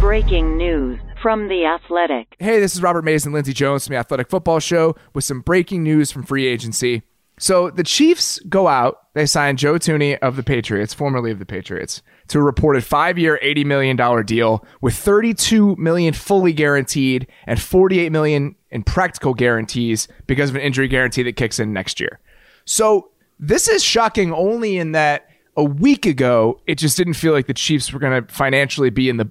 Breaking news from The Athletic. Hey, this is Robert Mason, Lindsay Jones from The Athletic Football Show with some breaking news from free agency. So the Chiefs go out. They sign Joe Thuney of the Patriots, formerly of the Patriots, to a reported five-year, eighty million dollar deal with 32 million fully guaranteed and 48 million in practical guarantees because of an injury guarantee that kicks in next year. So this is shocking only in that a week ago it just didn't feel like the Chiefs were going to financially be in the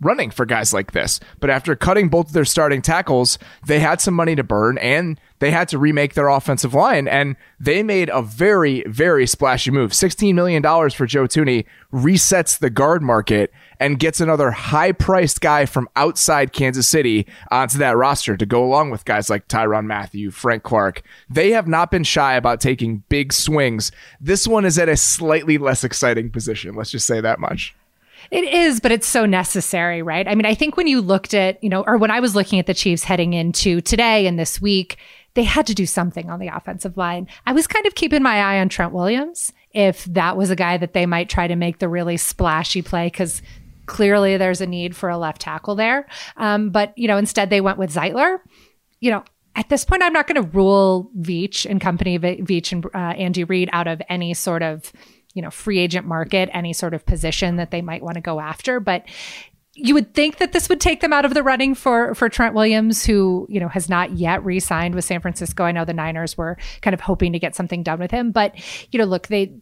running for guys like this. But after cutting both of their starting tackles, they had some money to burn and they had to remake their offensive line. And they made a very, very splashy move. $16 million for Joe Thuney resets the guard market and gets another high priced guy from outside Kansas City onto that roster to go along with guys like Tyrann Mathieu, Frank Clark. They have not been shy about taking big swings. This one is at a slightly less exciting position. Let's just say that much. It is, but it's so necessary, right? I mean, I think when you looked at, you know, or when I was looking at the Chiefs heading into today and this week, they had to do something on the offensive line. I was kind of keeping my eye on Trent Williams if that was a guy that they might try to make the really splashy play because clearly there's a need for a left tackle there. Um, but, you know, instead they went with Zeitler. You know, at this point, I'm not going to rule Veach and company, Veach and uh, Andy Reid out of any sort of you know, free agent market, any sort of position that they might want to go after. But you would think that this would take them out of the running for for Trent Williams, who you know has not yet re-signed with San Francisco. I know the Niners were kind of hoping to get something done with him, but you know, look, they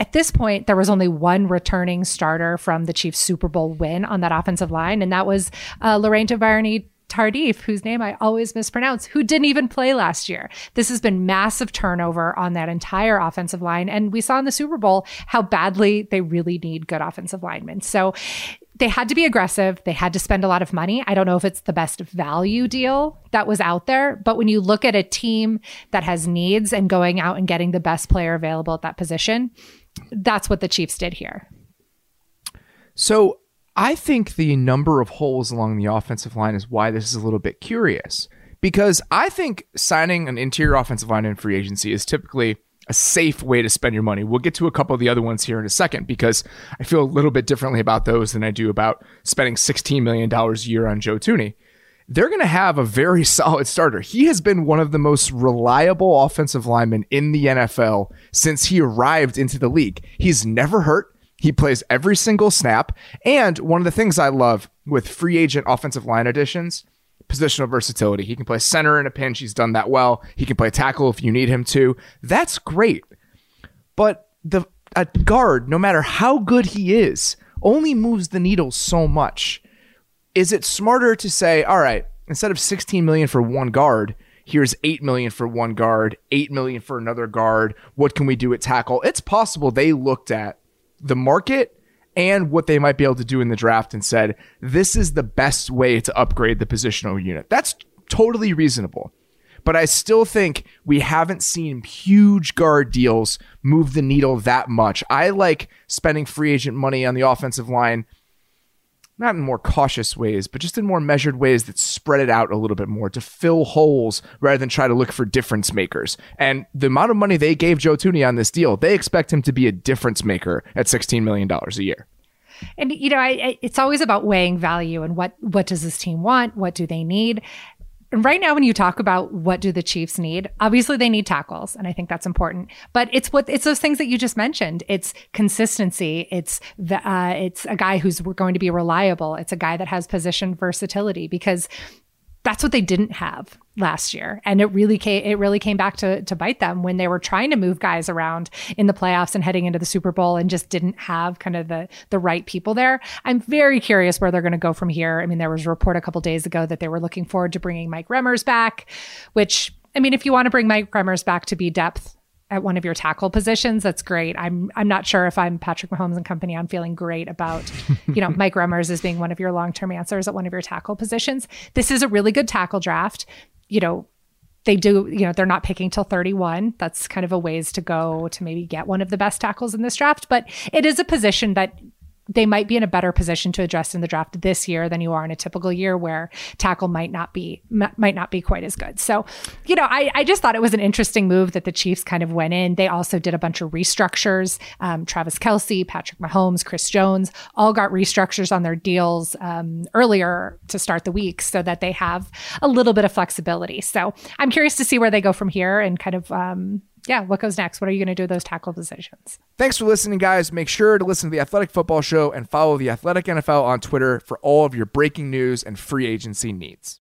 at this point there was only one returning starter from the Chiefs Super Bowl win on that offensive line, and that was uh, Duvernay Tardif, whose name I always mispronounce, who didn't even play last year. This has been massive turnover on that entire offensive line. And we saw in the Super Bowl how badly they really need good offensive linemen. So they had to be aggressive. They had to spend a lot of money. I don't know if it's the best value deal that was out there, but when you look at a team that has needs and going out and getting the best player available at that position, that's what the Chiefs did here. So I think the number of holes along the offensive line is why this is a little bit curious. Because I think signing an interior offensive line in free agency is typically a safe way to spend your money. We'll get to a couple of the other ones here in a second because I feel a little bit differently about those than I do about spending $16 million a year on Joe Thuney. They're going to have a very solid starter. He has been one of the most reliable offensive linemen in the NFL since he arrived into the league. He's never hurt. He plays every single snap. And one of the things I love with free agent offensive line additions, positional versatility. He can play center in a pinch. He's done that well. He can play tackle if you need him to. That's great. But the a guard, no matter how good he is, only moves the needle so much. Is it smarter to say, all right, instead of 16 million for one guard, here's 8 million for one guard, 8 million for another guard. What can we do at tackle? It's possible they looked at the market and what they might be able to do in the draft and said, this is the best way to upgrade the positional unit. That's totally reasonable. But I still think we haven't seen huge guard deals move the needle that much. I like spending free agent money on the offensive line not in more cautious ways, but just in more measured ways that spread it out a little bit more to fill holes rather than try to look for difference makers. And the amount of money they gave Joe Thuney on this deal, they expect him to be a difference maker at $16 million a year. And you know, I, I, it's always about weighing value and what what does this team want? What do they need? Right now when you talk about what do the chiefs need obviously they need tackles and i think that's important. But it's what it's those things that you just mentioned. It's consistency. It's the uh, it's a guy who's going to be reliable. It's a guy that has position versatility because that's what they didn't have last year and it really came it really came back to to bite them when they were trying to move guys around in the playoffs and heading into the Super Bowl and just didn't have kind of the the right people there. I'm very curious where they're going to go from here. I mean there was a report a couple days ago that they were looking forward to bringing Mike Remmers back, which I mean if you want to bring Mike Remmers back to be depth at one of your tackle positions, that's great. I'm I'm not sure if I'm Patrick Mahomes and company. I'm feeling great about, you know, Mike Remmers as being one of your long term answers at one of your tackle positions. This is a really good tackle draft. You know, they do, you know, they're not picking till 31. That's kind of a ways to go to maybe get one of the best tackles in this draft. But it is a position that they might be in a better position to address in the draft this year than you are in a typical year where tackle might not be might not be quite as good. So, you know, I, I just thought it was an interesting move that the Chiefs kind of went in. They also did a bunch of restructures. Um, Travis Kelce, Patrick Mahomes, Chris Jones all got restructures on their deals um, earlier to start the week so that they have a little bit of flexibility. So I'm curious to see where they go from here and kind of um, yeah, what goes next? What are you going to do with those tackle positions? Thanks for listening, guys. Make sure to listen to the Athletic Football Show and follow the Athletic NFL on Twitter for all of your breaking news and free agency needs.